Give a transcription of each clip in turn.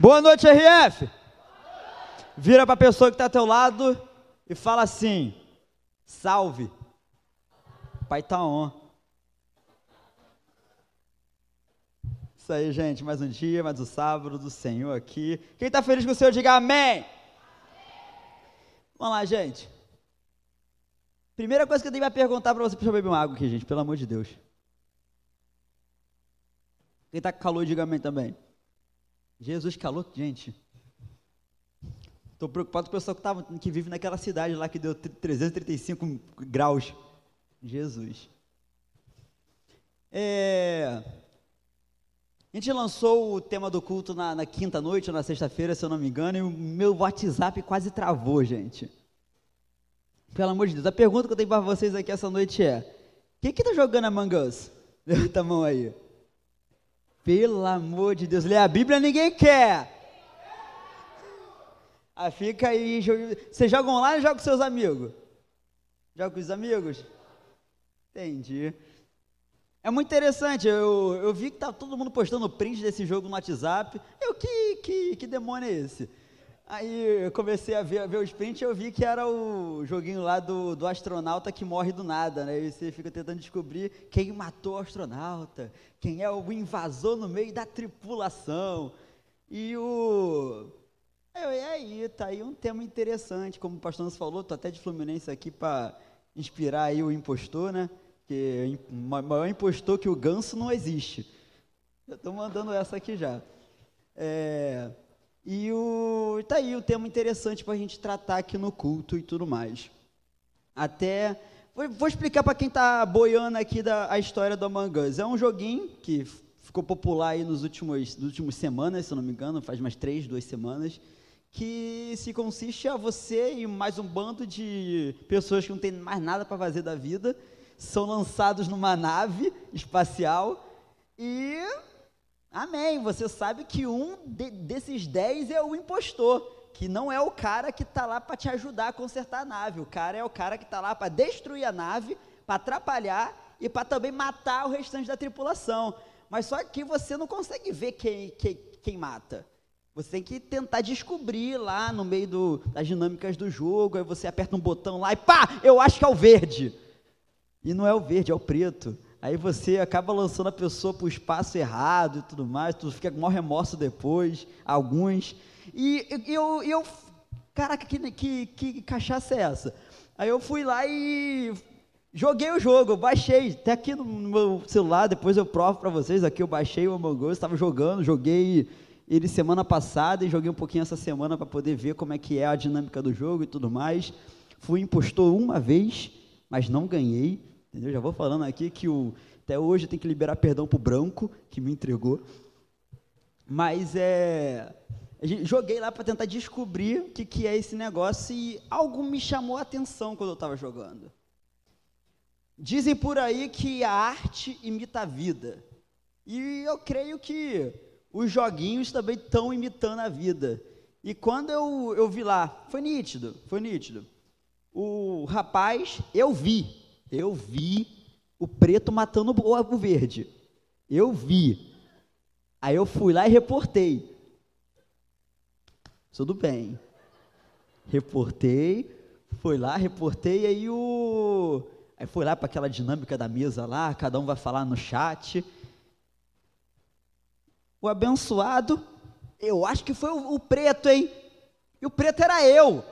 Boa noite, RF. Vira para a pessoa que está ao teu lado e fala assim: Salve. Pai tá on. Isso aí, gente. Mais um dia, mais um sábado do Senhor aqui. Quem está feliz com o Senhor, diga amém. Vamos lá, gente. Primeira coisa que eu tenho para perguntar para você, deixa eu beber uma água aqui, gente, pelo amor de Deus. Quem está com calor, diga amém também. Jesus calor, gente. Estou preocupado com o pessoal que, tava, que vive naquela cidade lá que deu 335 graus. Jesus. É, a gente lançou o tema do culto na, na quinta noite ou na sexta-feira, se eu não me engano, e o meu WhatsApp quase travou, gente. Pelo amor de Deus. A pergunta que eu tenho para vocês aqui essa noite é: quem que tá jogando Among Us? Levanta a mão aí. Pelo amor de Deus, ler a Bíblia ninguém quer. Ah, fica aí. Joga online ou joga com seus amigos? Joga com os amigos? Entendi. É muito interessante, eu, eu vi que tá todo mundo postando print desse jogo no WhatsApp. Eu, que, que, que demônio é esse? Aí eu comecei a ver, ver os prints e eu vi que era o joguinho lá do, do astronauta que morre do nada, né? E você fica tentando descobrir quem matou o astronauta, quem é o invasor no meio da tripulação. E o. É, e aí, tá aí um tema interessante, como o pastor nos falou, tô até de Fluminense aqui para inspirar aí o impostor, né? Que o maior impostor que o ganso não existe. Eu tô mandando essa aqui já. É. E o, tá aí o tema interessante para a gente tratar aqui no culto e tudo mais. Até vou, explicar para quem está boiando aqui da, a história do Among Us. É um joguinho que ficou popular aí nos últimos, nas últimas semanas, se eu não me engano, faz mais três, duas semanas, que se consiste a você e mais um bando de pessoas que não tem mais nada para fazer da vida, são lançados numa nave espacial e Amém. Você sabe que um de, desses dez é o impostor, que não é o cara que está lá para te ajudar a consertar a nave. O cara é o cara que está lá para destruir a nave, para atrapalhar e para também matar o restante da tripulação. Mas só que você não consegue ver quem, quem, quem mata. Você tem que tentar descobrir lá no meio do, das dinâmicas do jogo. Aí você aperta um botão lá e pá, eu acho que é o verde. E não é o verde, é o preto. Aí você acaba lançando a pessoa para o espaço errado e tudo mais, tu fica com maior remorso depois, alguns. E eu, eu caraca, que, que, que cachaça é essa? Aí eu fui lá e joguei o jogo, baixei, até aqui no meu celular, depois eu provo para vocês, aqui eu baixei o Among Us, estava jogando, joguei ele semana passada e joguei um pouquinho essa semana para poder ver como é que é a dinâmica do jogo e tudo mais. Fui impostor uma vez, mas não ganhei, Entendeu? Já vou falando aqui que o, até hoje tem que liberar perdão para o branco que me entregou. Mas é. Joguei lá para tentar descobrir o que, que é esse negócio e algo me chamou a atenção quando eu estava jogando. Dizem por aí que a arte imita a vida. E eu creio que os joguinhos também estão imitando a vida. E quando eu, eu vi lá, foi nítido, foi nítido. O rapaz, eu vi, eu vi o preto matando o verde. Eu vi. Aí eu fui lá e reportei. Tudo bem. Reportei, fui lá, reportei, aí o. Aí foi lá para aquela dinâmica da mesa lá, cada um vai falar no chat. O abençoado, eu acho que foi o, o preto, hein? E o preto era eu.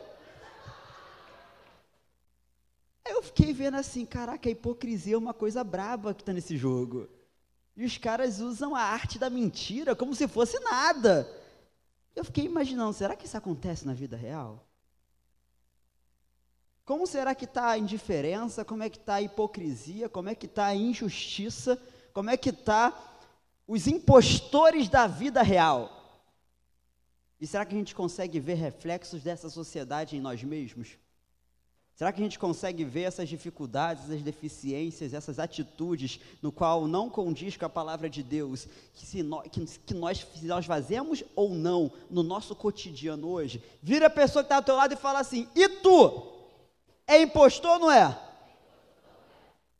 Aí eu fiquei vendo assim, caraca, a hipocrisia é uma coisa braba que está nesse jogo. E os caras usam a arte da mentira como se fosse nada. Eu fiquei imaginando, será que isso acontece na vida real? Como será que está a indiferença? Como é que está a hipocrisia? Como é que está a injustiça? Como é que está os impostores da vida real? E será que a gente consegue ver reflexos dessa sociedade em nós mesmos? Será que a gente consegue ver essas dificuldades, essas deficiências, essas atitudes no qual não condiz com a palavra de Deus, que, se nós, que, que nós, nós fazemos ou não no nosso cotidiano hoje? Vira a pessoa que está ao teu lado e fala assim: e tu? É impostor ou não é? A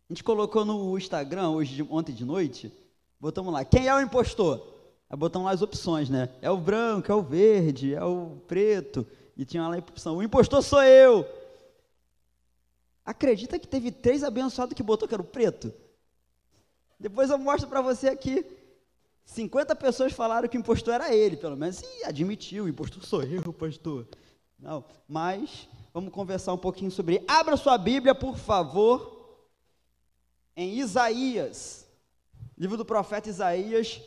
gente colocou no Instagram hoje, ontem de noite, botamos lá: quem é o impostor? Aí botam lá as opções, né? É o branco, é o verde, é o preto. E tinha lá a opção: o impostor sou eu. Acredita que teve três abençoados que botou que era o preto? Depois eu mostro para você aqui. 50 pessoas falaram que o impostor era ele, pelo menos. E admitiu, o impostor sou eu, pastor. Não, mas vamos conversar um pouquinho sobre. Abra sua Bíblia, por favor, em Isaías, livro do profeta Isaías.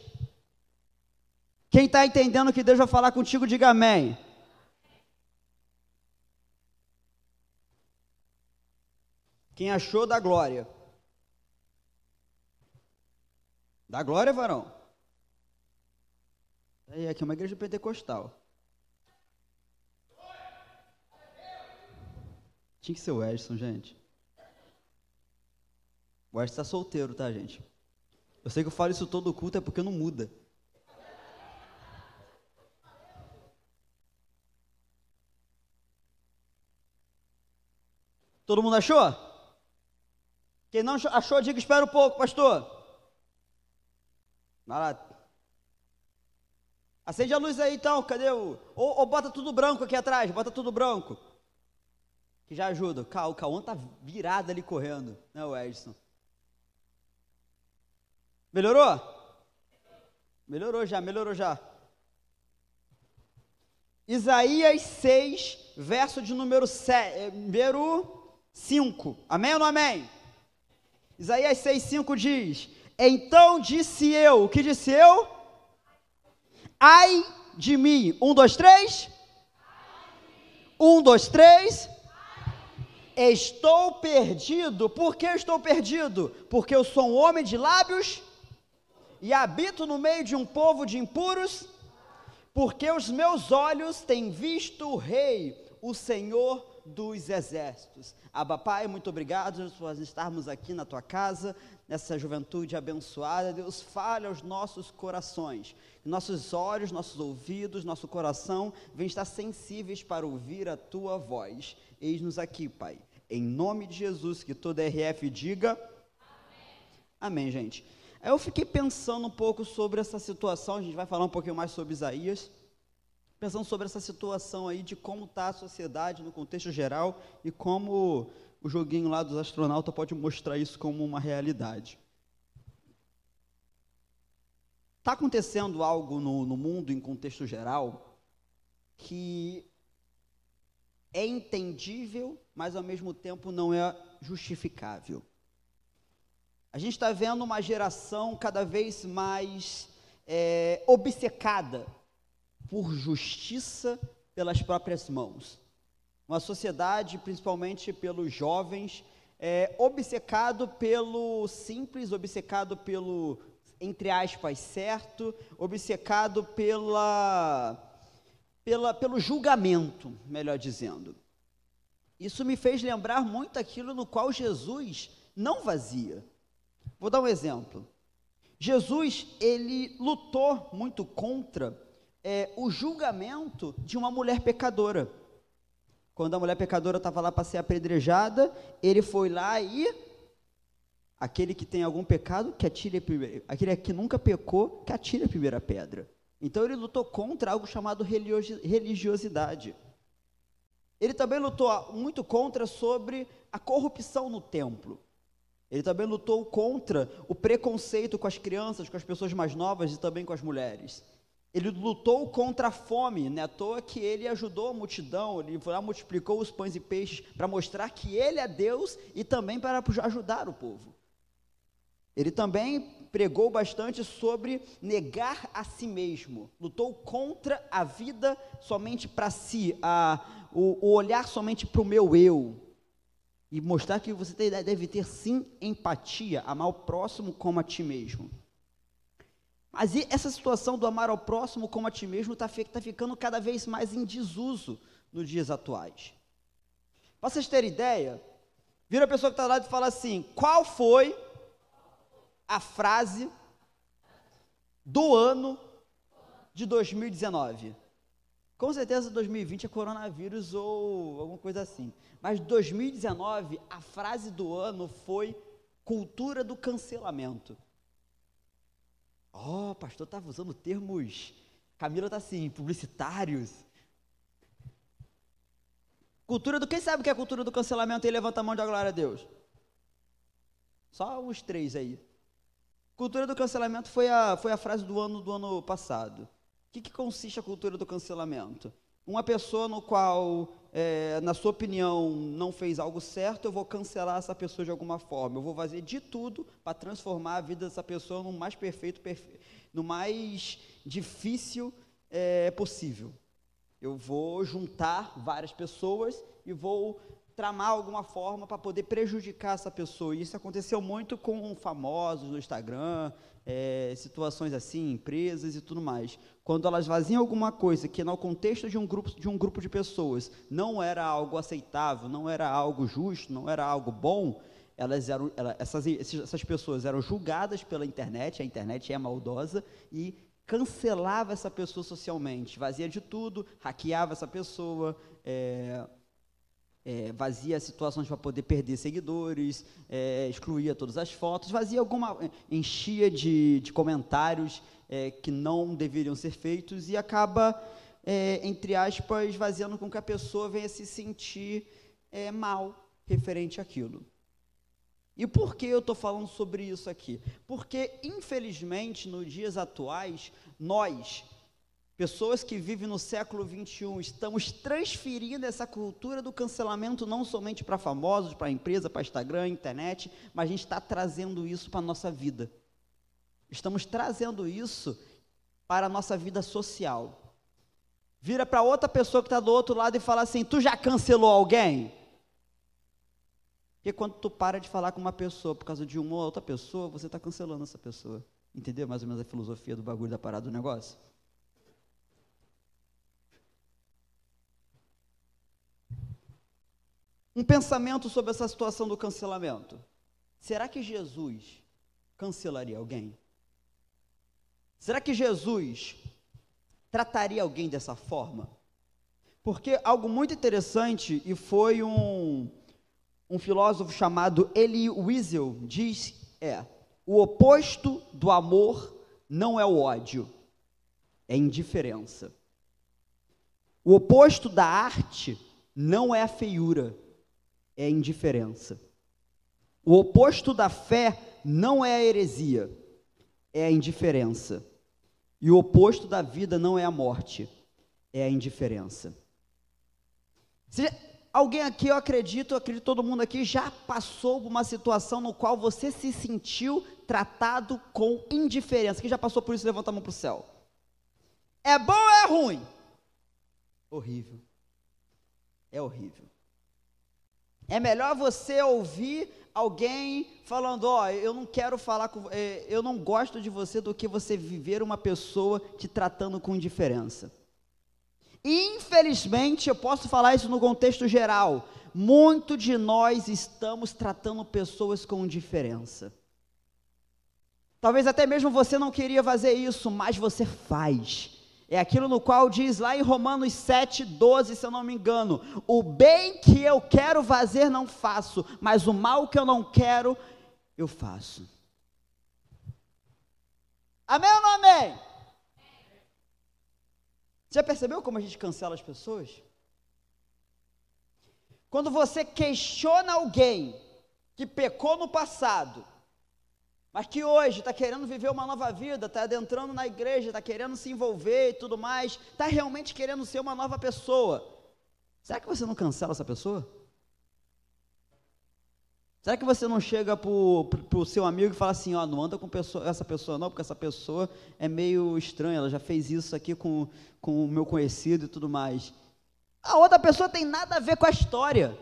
Quem está entendendo que Deus vai falar contigo, diga amém. Quem achou da glória? Da glória, varão? Aí, aqui é uma igreja pentecostal. Tinha que ser o Edson, gente. O Edson está solteiro, tá, gente? Eu sei que eu falo isso todo culto, é porque não muda. Todo mundo achou? Quem não achou, diga espera um pouco, pastor. Vai lá. Acende a luz aí então, cadê o. Ou, ou, bota tudo branco aqui atrás, bota tudo branco. Que já ajuda. O Cauã tá virado ali correndo, né, o Edson? Melhorou? Melhorou já, melhorou já. Isaías 6, verso de número, 7, eh, número 5. Amém ou não amém? Isaías 6, 5 diz: Então disse eu, o que disse eu? Ai de mim. Um, dois, três. Um, dois, três. Estou perdido. Por que estou perdido? Porque eu sou um homem de lábios e habito no meio de um povo de impuros. Porque os meus olhos têm visto o Rei, o Senhor dos exércitos. Abba Pai, muito obrigado por estarmos aqui na tua casa, nessa juventude abençoada. Deus, fale aos nossos corações, nossos olhos, nossos ouvidos, nosso coração venham estar sensíveis para ouvir a tua voz. Eis-nos aqui, Pai. Em nome de Jesus, que toda RF diga. Amém, Amém gente. Eu fiquei pensando um pouco sobre essa situação, a gente vai falar um pouquinho mais sobre Isaías pensando sobre essa situação aí de como está a sociedade no contexto geral e como o joguinho lá dos astronautas pode mostrar isso como uma realidade. Está acontecendo algo no, no mundo em contexto geral que é entendível, mas ao mesmo tempo não é justificável. A gente está vendo uma geração cada vez mais é, obcecada por justiça pelas próprias mãos. Uma sociedade, principalmente pelos jovens, é, obcecado pelo simples, obcecado pelo, entre aspas, certo, obcecado pela, pela, pelo julgamento, melhor dizendo. Isso me fez lembrar muito aquilo no qual Jesus não vazia. Vou dar um exemplo. Jesus, ele lutou muito contra é, o julgamento de uma mulher pecadora. Quando a mulher pecadora estava lá para ser apedrejada, ele foi lá e aquele que tem algum pecado, que atire primeira, aquele que nunca pecou, que atire a primeira pedra. Então ele lutou contra algo chamado religiosidade. Ele também lutou muito contra sobre a corrupção no templo. Ele também lutou contra o preconceito com as crianças, com as pessoas mais novas e também com as mulheres. Ele lutou contra a fome, não é à toa que ele ajudou a multidão, ele lá, multiplicou os pães e peixes para mostrar que ele é Deus e também para ajudar o povo. Ele também pregou bastante sobre negar a si mesmo, lutou contra a vida somente para si, a, o, o olhar somente para o meu eu, e mostrar que você deve ter sim empatia, amar o próximo como a ti mesmo. Mas essa situação do amar ao próximo como a ti mesmo está tá ficando cada vez mais em desuso nos dias atuais. Para vocês terem ideia, vira a pessoa que está lá e fala assim: qual foi a frase do ano de 2019? Com certeza 2020 é coronavírus ou alguma coisa assim. Mas 2019, a frase do ano foi cultura do cancelamento. Ó, oh, pastor estava usando termos. Camila está assim, publicitários. Cultura do. Quem sabe o que é a cultura do cancelamento e levanta a mão de glória a Deus? Só os três aí. Cultura do cancelamento foi a, foi a frase do ano do ano passado. O que, que consiste a cultura do cancelamento? Uma pessoa no qual, é, na sua opinião, não fez algo certo, eu vou cancelar essa pessoa de alguma forma. Eu vou fazer de tudo para transformar a vida dessa pessoa no mais perfeito, perfe... no mais difícil é, possível. Eu vou juntar várias pessoas e vou tramar alguma forma para poder prejudicar essa pessoa. E isso aconteceu muito com famosos no Instagram, é, situações assim, empresas e tudo mais. Quando elas faziam alguma coisa que no contexto de um grupo de um grupo de pessoas não era algo aceitável, não era algo justo, não era algo bom, elas eram, essas, essas pessoas eram julgadas pela internet, a internet é maldosa e cancelava essa pessoa socialmente, fazia de tudo, hackeava essa pessoa, é, é, vazia situações para poder perder seguidores, é, excluía todas as fotos, fazia alguma. É, enchia de, de comentários é, que não deveriam ser feitos e acaba, é, entre aspas, vaziando com que a pessoa venha se sentir é, mal referente àquilo. E por que eu estou falando sobre isso aqui? Porque, infelizmente, nos dias atuais, nós, Pessoas que vivem no século 21, estamos transferindo essa cultura do cancelamento não somente para famosos, para empresa, para Instagram, internet, mas a gente está trazendo isso para a nossa vida. Estamos trazendo isso para a nossa vida social. Vira para outra pessoa que está do outro lado e fala assim: Tu já cancelou alguém? Porque quando tu para de falar com uma pessoa por causa de uma ou outra pessoa, você está cancelando essa pessoa. Entendeu mais ou menos a filosofia do bagulho da parada do negócio? Um pensamento sobre essa situação do cancelamento. Será que Jesus cancelaria alguém? Será que Jesus trataria alguém dessa forma? Porque algo muito interessante, e foi um, um filósofo chamado Elie Wiesel, diz, é, o oposto do amor não é o ódio, é indiferença. O oposto da arte não é a feiura, é indiferença. O oposto da fé não é a heresia, é a indiferença. E o oposto da vida não é a morte, é a indiferença. Se alguém aqui, eu acredito, eu acredito todo mundo aqui já passou por uma situação no qual você se sentiu tratado com indiferença. Quem já passou por isso, levanta a mão para o céu. É bom ou é ruim? Horrível. É horrível. É melhor você ouvir alguém falando, ó, oh, eu não quero falar com, é, eu não gosto de você do que você viver uma pessoa te tratando com indiferença. Infelizmente, eu posso falar isso no contexto geral. Muito de nós estamos tratando pessoas com indiferença. Talvez até mesmo você não queria fazer isso, mas você faz. É aquilo no qual diz lá em Romanos 7, 12, se eu não me engano: o bem que eu quero fazer não faço, mas o mal que eu não quero, eu faço. Amém ou não amém? Já percebeu como a gente cancela as pessoas? Quando você questiona alguém que pecou no passado, mas que hoje está querendo viver uma nova vida, está adentrando na igreja, está querendo se envolver e tudo mais, está realmente querendo ser uma nova pessoa. Será que você não cancela essa pessoa? Será que você não chega para o seu amigo e fala assim, ó, não anda com pessoa, essa pessoa não, porque essa pessoa é meio estranha, ela já fez isso aqui com, com o meu conhecido e tudo mais. A outra pessoa tem nada a ver com a história,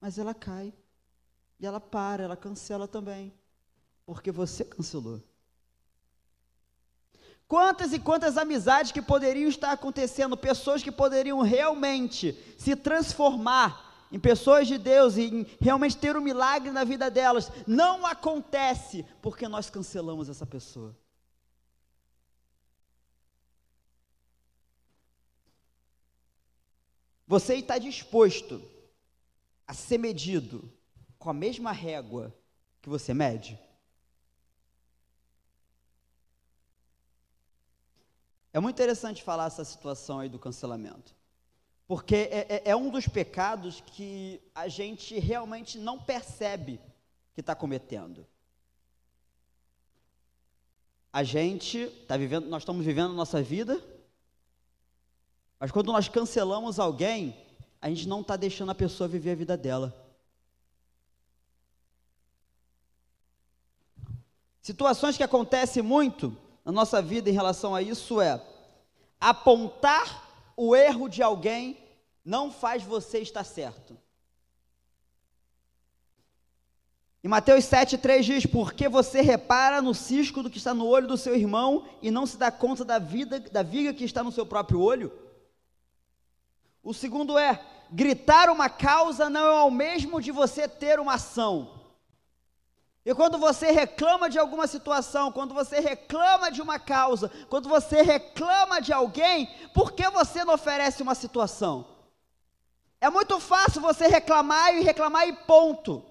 mas ela cai, e ela para, ela cancela também porque você cancelou. Quantas e quantas amizades que poderiam estar acontecendo, pessoas que poderiam realmente se transformar em pessoas de Deus e realmente ter um milagre na vida delas, não acontece porque nós cancelamos essa pessoa. Você está disposto a ser medido com a mesma régua que você mede? É muito interessante falar essa situação aí do cancelamento, porque é, é, é um dos pecados que a gente realmente não percebe que está cometendo. A gente está vivendo, nós estamos vivendo a nossa vida, mas quando nós cancelamos alguém, a gente não está deixando a pessoa viver a vida dela. Situações que acontecem muito na nossa vida em relação a isso é apontar o erro de alguém não faz você estar certo. Em Mateus 7,3 diz: Porque você repara no cisco do que está no olho do seu irmão e não se dá conta da vida, da viga que está no seu próprio olho? O segundo é: gritar uma causa não é o mesmo de você ter uma ação. E quando você reclama de alguma situação, quando você reclama de uma causa, quando você reclama de alguém, por que você não oferece uma situação? É muito fácil você reclamar e reclamar e ponto.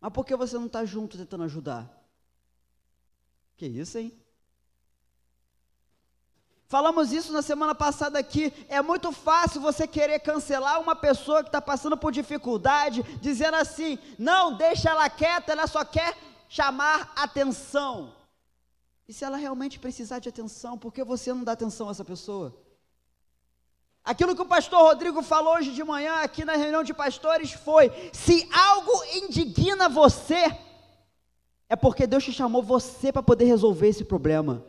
Mas por que você não está junto tentando ajudar? Que isso, hein? Falamos isso na semana passada aqui. É muito fácil você querer cancelar uma pessoa que está passando por dificuldade, dizendo assim: não, deixa ela quieta, ela só quer chamar atenção. E se ela realmente precisar de atenção, por que você não dá atenção a essa pessoa? Aquilo que o pastor Rodrigo falou hoje de manhã aqui na reunião de pastores foi: se algo indigna você, é porque Deus te chamou você para poder resolver esse problema.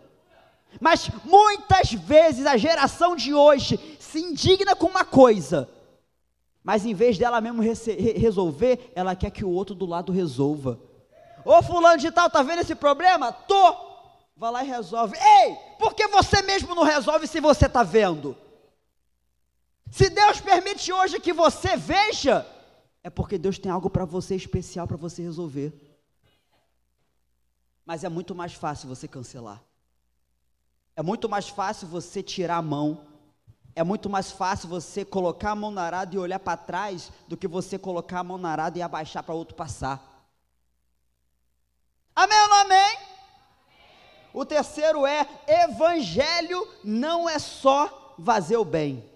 Mas muitas vezes a geração de hoje se indigna com uma coisa, mas em vez dela mesmo resolver, ela quer que o outro do lado resolva. Ô fulano de tal, tá vendo esse problema? Tô. Vai lá e resolve. Ei, por que você mesmo não resolve se você está vendo? Se Deus permite hoje que você veja, é porque Deus tem algo para você especial para você resolver. Mas é muito mais fácil você cancelar. É muito mais fácil você tirar a mão. É muito mais fácil você colocar a mão na arada e olhar para trás do que você colocar a mão na arada e abaixar para outro passar. Amém ou não amém? O terceiro é: evangelho não é só fazer o bem.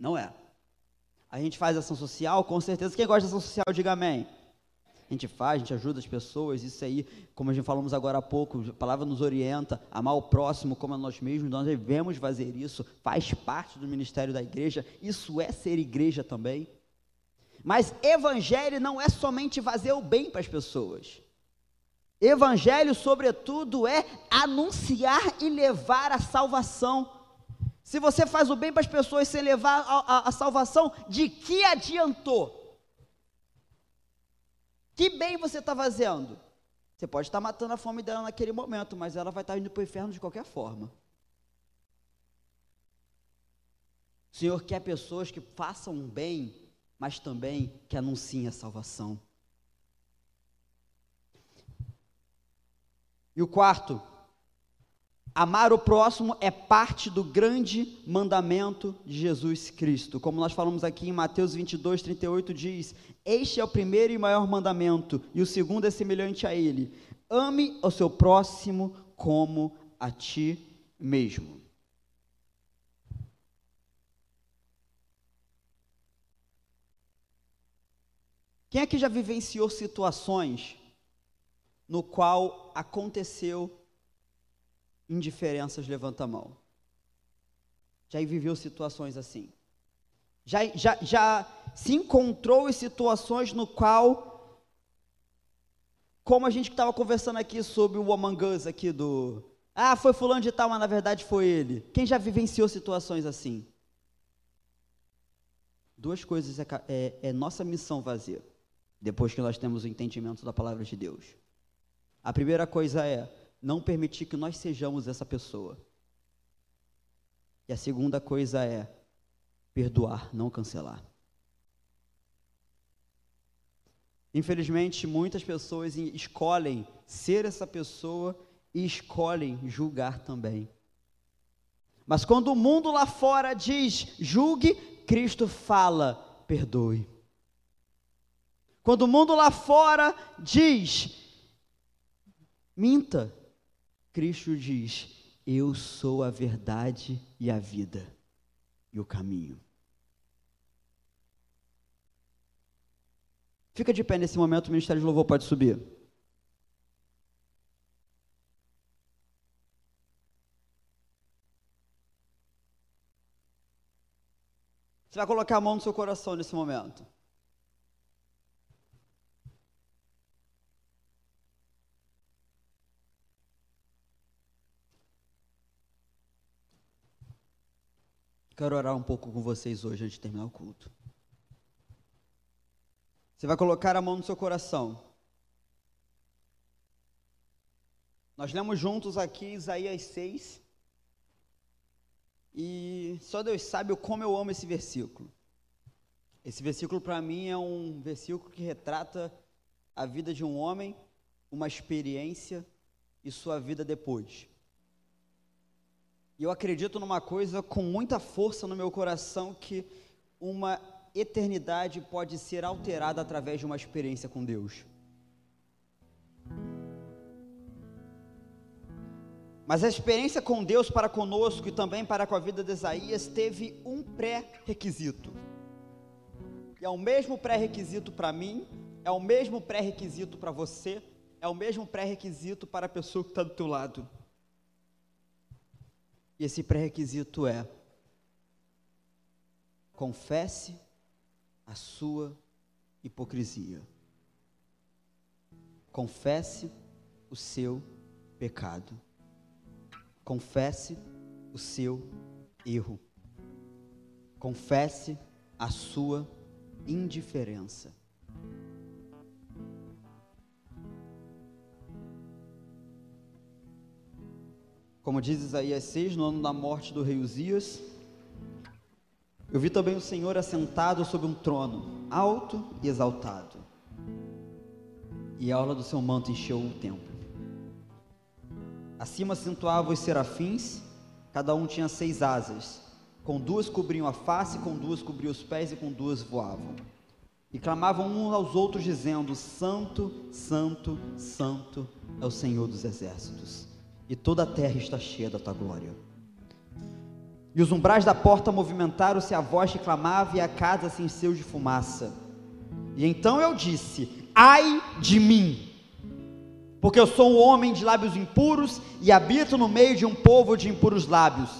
Não é. A gente faz ação social, com certeza. Quem gosta de ação social, diga amém a gente faz, a gente ajuda as pessoas, isso aí, como a gente falamos agora há pouco, a palavra nos orienta, amar o próximo como a nós mesmos, nós devemos fazer isso, faz parte do ministério da igreja, isso é ser igreja também. Mas evangelho não é somente fazer o bem para as pessoas. Evangelho, sobretudo, é anunciar e levar a salvação. Se você faz o bem para as pessoas sem levar a, a, a salvação, de que adiantou? Que bem você está fazendo? Você pode estar matando a fome dela naquele momento, mas ela vai estar indo para o inferno de qualquer forma. O Senhor quer pessoas que façam um bem, mas também que anunciem a salvação. E o quarto, Amar o próximo é parte do grande mandamento de Jesus Cristo. Como nós falamos aqui em Mateus 22, 38, diz: Este é o primeiro e maior mandamento, e o segundo é semelhante a ele: ame o seu próximo como a ti mesmo. Quem aqui já vivenciou situações no qual aconteceu indiferenças, levanta a mão. Já viveu situações assim? Já, já, já se encontrou em situações no qual, como a gente estava conversando aqui sobre o Among Us aqui do... Ah, foi fulano de tal, mas na verdade foi ele. Quem já vivenciou situações assim? Duas coisas é, é, é nossa missão fazer, depois que nós temos o entendimento da palavra de Deus. A primeira coisa é não permitir que nós sejamos essa pessoa. E a segunda coisa é perdoar, não cancelar. Infelizmente, muitas pessoas escolhem ser essa pessoa e escolhem julgar também. Mas quando o mundo lá fora diz julgue, Cristo fala perdoe. Quando o mundo lá fora diz minta, Cristo diz: Eu sou a verdade e a vida e o caminho. Fica de pé nesse momento, o Ministério de Louvor pode subir. Você vai colocar a mão no seu coração nesse momento. Quero orar um pouco com vocês hoje antes de terminar o culto. Você vai colocar a mão no seu coração. Nós lemos juntos aqui Isaías 6. E só Deus sabe como eu amo esse versículo. Esse versículo para mim é um versículo que retrata a vida de um homem, uma experiência e sua vida depois. E eu acredito numa coisa com muita força no meu coração que uma eternidade pode ser alterada através de uma experiência com Deus. Mas a experiência com Deus para conosco e também para com a vida de Isaías teve um pré-requisito. E é o mesmo pré-requisito para mim, é o mesmo pré-requisito para você, é o mesmo pré-requisito para a pessoa que está do teu lado. E esse pré-requisito é: confesse a sua hipocrisia. Confesse o seu pecado. Confesse o seu erro. Confesse a sua indiferença. Como diz Isaías 6, no ano da morte do rei Uzias, eu vi também o Senhor assentado sobre um trono, alto e exaltado, e a orla do seu manto encheu o templo. Acima acentuavam os serafins, cada um tinha seis asas, com duas cobriam a face, com duas cobriam os pés e com duas voavam. E clamavam uns aos outros, dizendo: Santo, Santo, Santo é o Senhor dos exércitos e toda a terra está cheia da tua glória. E os umbrais da porta movimentaram-se a voz que clamava, e a casa se encheu de fumaça. E então eu disse: Ai de mim, porque eu sou um homem de lábios impuros e habito no meio de um povo de impuros lábios.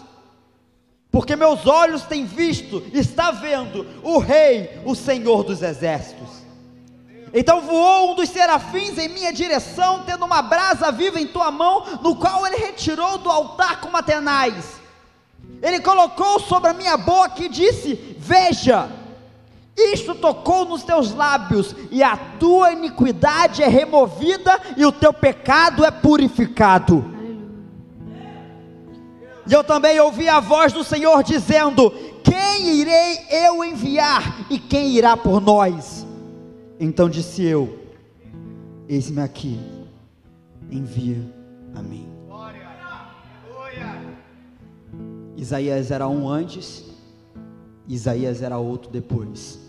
Porque meus olhos têm visto, está vendo o Rei, o Senhor dos exércitos. Então voou um dos serafins em minha direção, tendo uma brasa viva em tua mão, no qual ele retirou do altar com matenais. Ele colocou sobre a minha boca e disse: Veja, isto tocou nos teus lábios, e a tua iniquidade é removida, e o teu pecado é purificado. E eu também ouvi a voz do Senhor dizendo: Quem irei eu enviar, e quem irá por nós? Então disse eu: Eis-me aqui, envia a mim. Isaías era um antes, Isaías era outro depois.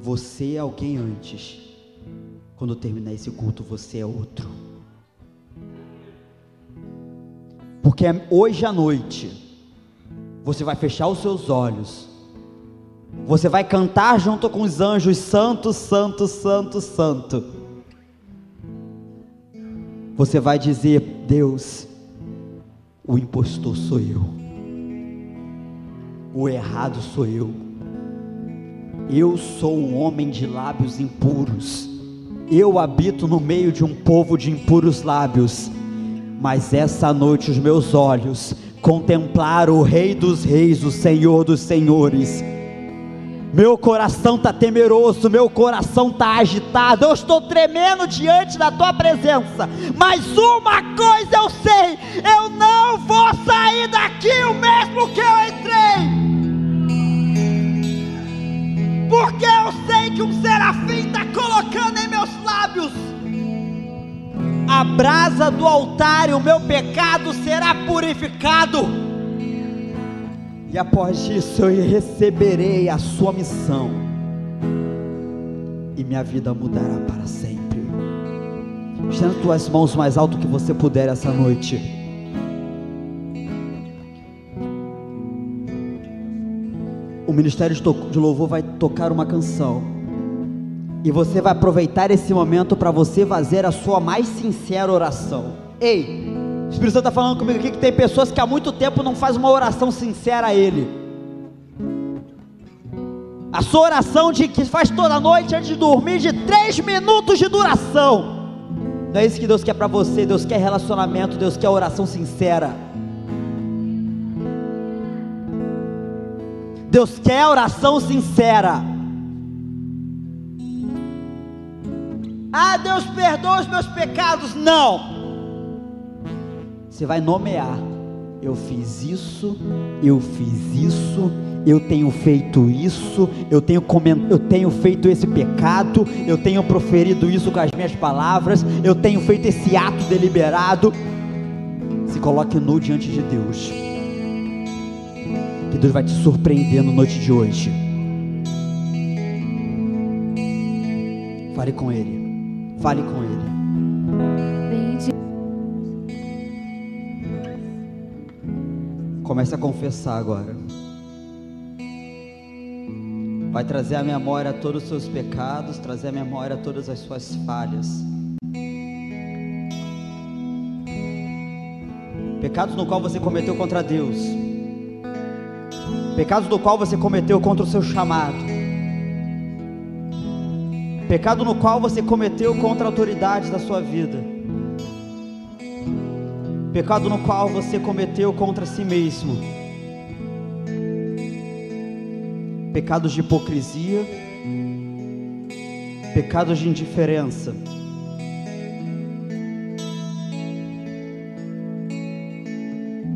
Você é alguém antes, quando terminar esse culto, você é outro. Porque hoje à noite, você vai fechar os seus olhos você vai cantar junto com os anjos: Santo, Santo, Santo, Santo. Você vai dizer: Deus, o impostor sou eu, o errado sou eu. Eu sou um homem de lábios impuros. Eu habito no meio de um povo de impuros lábios. Mas essa noite os meus olhos contemplaram o Rei dos Reis, o Senhor dos Senhores meu coração está temeroso, meu coração está agitado, eu estou tremendo diante da tua presença. Mas uma coisa eu sei: eu não vou sair daqui o mesmo que eu entrei. Porque eu sei que um serafim está colocando em meus lábios a brasa do altar e o meu pecado será purificado e após isso eu receberei a sua missão, e minha vida mudará para sempre. Estenda tuas mãos mais alto que você puder essa noite. O ministério de louvor vai tocar uma canção. E você vai aproveitar esse momento para você fazer a sua mais sincera oração. Ei, o Espírito Santo está falando comigo aqui que tem pessoas que há muito tempo não faz uma oração sincera a Ele. A sua oração de que faz toda noite antes de dormir, de três minutos de duração. Não é isso que Deus quer para você. Deus quer relacionamento, Deus quer oração sincera. Deus quer oração sincera. Ah, Deus perdoa os meus pecados. Não. Você vai nomear. Eu fiz isso, eu fiz isso, eu tenho feito isso, eu tenho, coment... eu tenho feito esse pecado, eu tenho proferido isso com as minhas palavras, eu tenho feito esse ato deliberado. Se coloque nu diante de Deus, que Deus vai te surpreender na noite de hoje. Fale com Ele, fale com Ele. Comece a confessar agora. Vai trazer à memória todos os seus pecados, trazer à memória todas as suas falhas. Pecados no qual você cometeu contra Deus. Pecados no qual você cometeu contra o seu chamado. Pecado no qual você cometeu contra a autoridade da sua vida pecado no qual você cometeu contra si mesmo, pecados de hipocrisia, pecados de indiferença,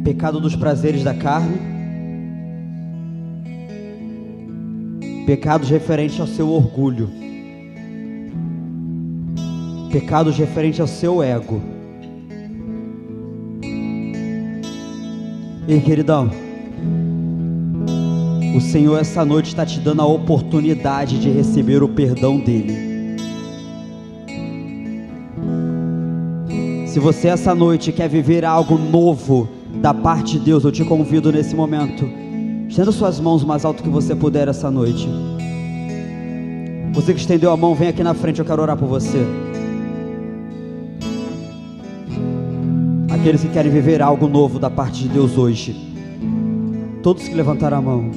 pecado dos prazeres da carne, pecados referentes ao seu orgulho, pecados referentes ao seu ego. Ei, queridão, o Senhor essa noite está te dando a oportunidade de receber o perdão dEle. Se você essa noite quer viver algo novo da parte de Deus, eu te convido nesse momento. Estenda suas mãos mais alto que você puder essa noite. Você que estendeu a mão, vem aqui na frente, eu quero orar por você. Aqueles que querem viver algo novo da parte de Deus hoje. Todos que levantaram a mão.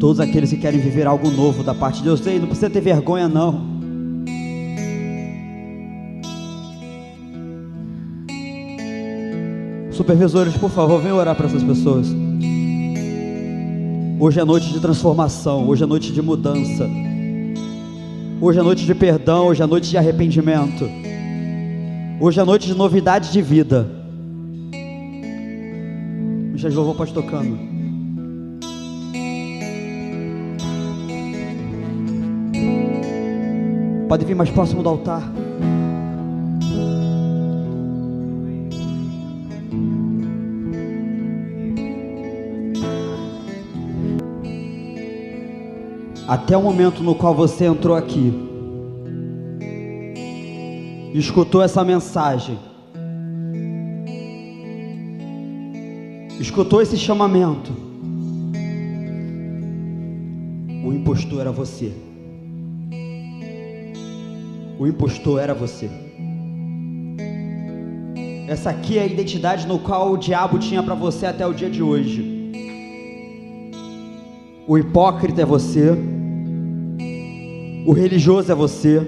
Todos aqueles que querem viver algo novo da parte de Deus. Ei, não precisa ter vergonha, não. Supervisores, por favor, venham orar para essas pessoas. Hoje é noite de transformação, hoje é noite de mudança. Hoje é noite de perdão, hoje é noite de arrependimento. Hoje é noite de novidade de vida. Michel Louvor pode tocando. Pode vir mais próximo do altar. Até o momento no qual você entrou aqui, escutou essa mensagem, escutou esse chamamento, o impostor era você. O impostor era você. Essa aqui é a identidade no qual o diabo tinha para você até o dia de hoje. O hipócrita é você. O religioso é você.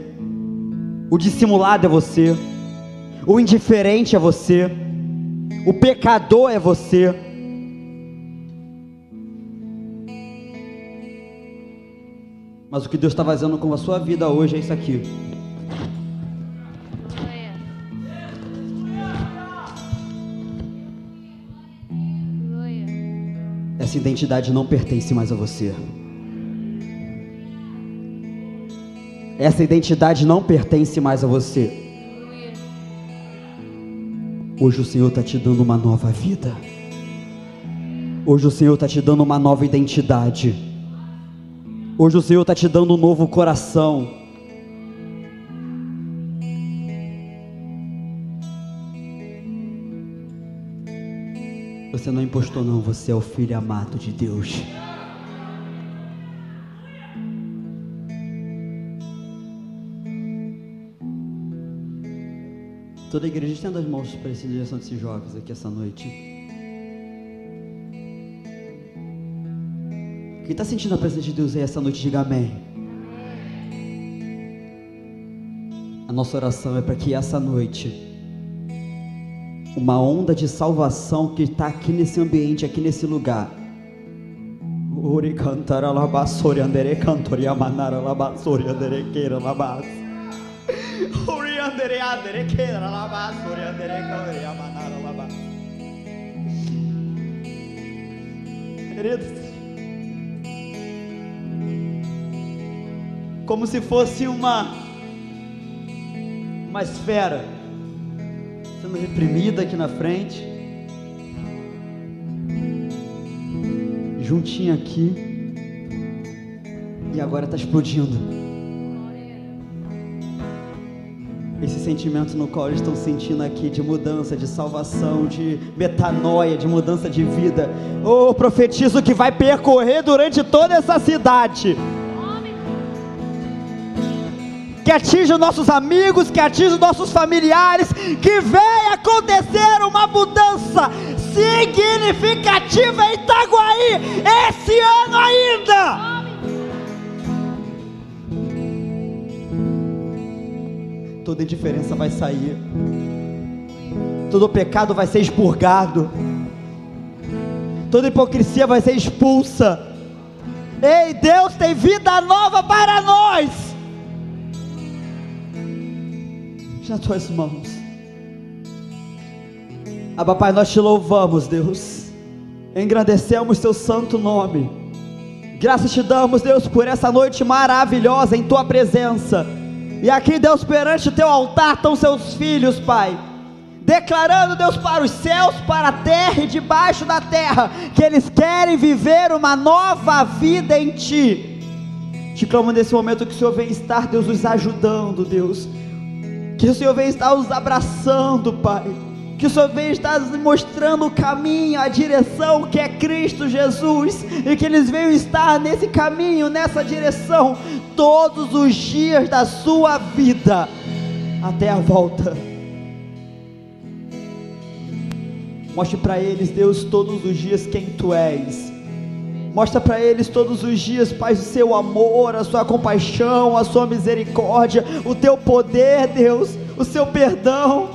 O dissimulado é você. O indiferente é você. O pecador é você. Mas o que Deus está fazendo com a sua vida hoje é isso aqui. Essa identidade não pertence mais a você. Essa identidade não pertence mais a você. Hoje o Senhor está te dando uma nova vida. Hoje o Senhor está te dando uma nova identidade. Hoje o Senhor está te dando um novo coração. Você não impostor, não, você é o filho amado de Deus. Toda a igreja estenda as mãos para essa direção desses jovens aqui essa noite. Quem está sentindo a presença de Deus aí essa noite, diga amém. A nossa oração é para que essa noite, uma onda de salvação que está aqui nesse ambiente, aqui nesse lugar. Ori cantar alabassori andere cantori amanara alabassori andere queira alabas. Queridos, como se fosse uma uma esfera sendo reprimida aqui na frente, juntinho aqui, e agora está explodindo. Esse sentimento no qual eles estão sentindo aqui de mudança, de salvação, de metanoia, de mudança de vida. Oh, profetizo que vai percorrer durante toda essa cidade que atinja os nossos amigos, que atinja os nossos familiares, que venha acontecer uma mudança significativa em Itaguaí esse ano ainda. Toda indiferença vai sair, todo pecado vai ser expurgado, toda hipocrisia vai ser expulsa. Ei, Deus tem vida nova para nós. nas tuas mãos. Abba Pai, nós te louvamos, Deus. Engrandecemos teu santo nome. Graças te damos, Deus, por essa noite maravilhosa em tua presença. E aqui, Deus, perante o teu altar estão seus filhos, Pai. Declarando, Deus, para os céus, para a terra e debaixo da terra, que eles querem viver uma nova vida em Ti. Te clamo nesse momento que o Senhor venha estar, Deus, os ajudando, Deus que o Senhor venha estar os abraçando, Pai. Que o Senhor venha estar nos mostrando o caminho, a direção que é Cristo Jesus. E que eles venham estar nesse caminho, nessa direção, todos os dias da sua vida, até a volta. Mostre para eles, Deus, todos os dias quem Tu és Mostra para eles todos os dias, Pai, o seu amor, a sua compaixão, a sua misericórdia, o teu poder, Deus, o seu perdão.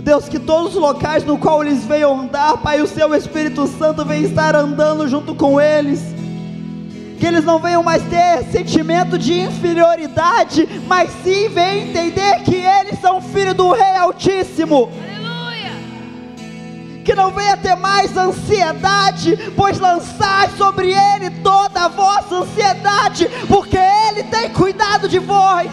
Deus, que todos os locais no qual eles venham andar, Pai, o seu Espírito Santo venha estar andando junto com eles. Que eles não venham mais ter sentimento de inferioridade, mas sim venham entender que eles são filhos do Rei Altíssimo que não venha ter mais ansiedade, pois lançai sobre ele toda a vossa ansiedade, porque ele tem cuidado de vós.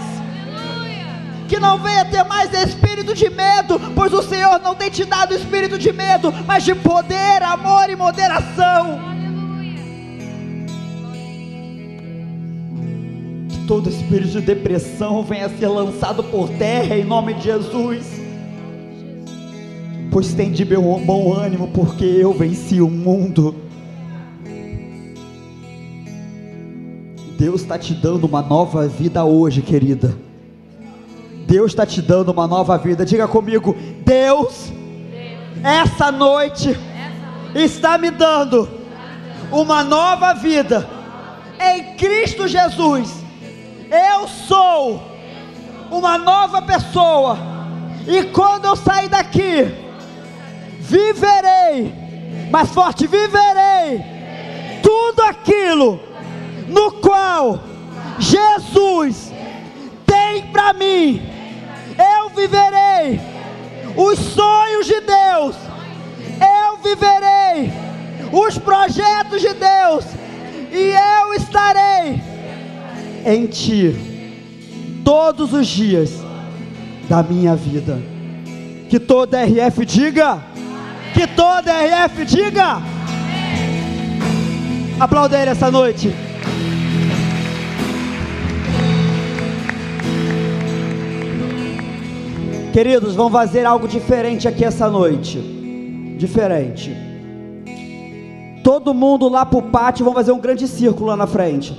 Que não venha ter mais espírito de medo, pois o Senhor não tem te dado espírito de medo, mas de poder, amor e moderação. Todo espírito de depressão venha ser lançado por terra em nome de Jesus pois tem de meu bom ânimo, porque eu venci o mundo. Deus está te dando uma nova vida hoje, querida. Deus está te dando uma nova vida. Diga comigo, Deus, essa noite está me dando uma nova vida em Cristo Jesus. Eu sou uma nova pessoa. E quando eu sair daqui, viverei, mais forte, viverei tudo aquilo no qual Jesus tem para mim. Eu viverei os sonhos de Deus. Eu viverei os projetos de Deus. E eu estarei em Ti todos os dias da minha vida. Que toda RF diga. Que toda RF diga. Aplauda ele essa noite. Queridos, vamos fazer algo diferente aqui essa noite. Diferente. Todo mundo lá pro pátio, vamos fazer um grande círculo lá na frente.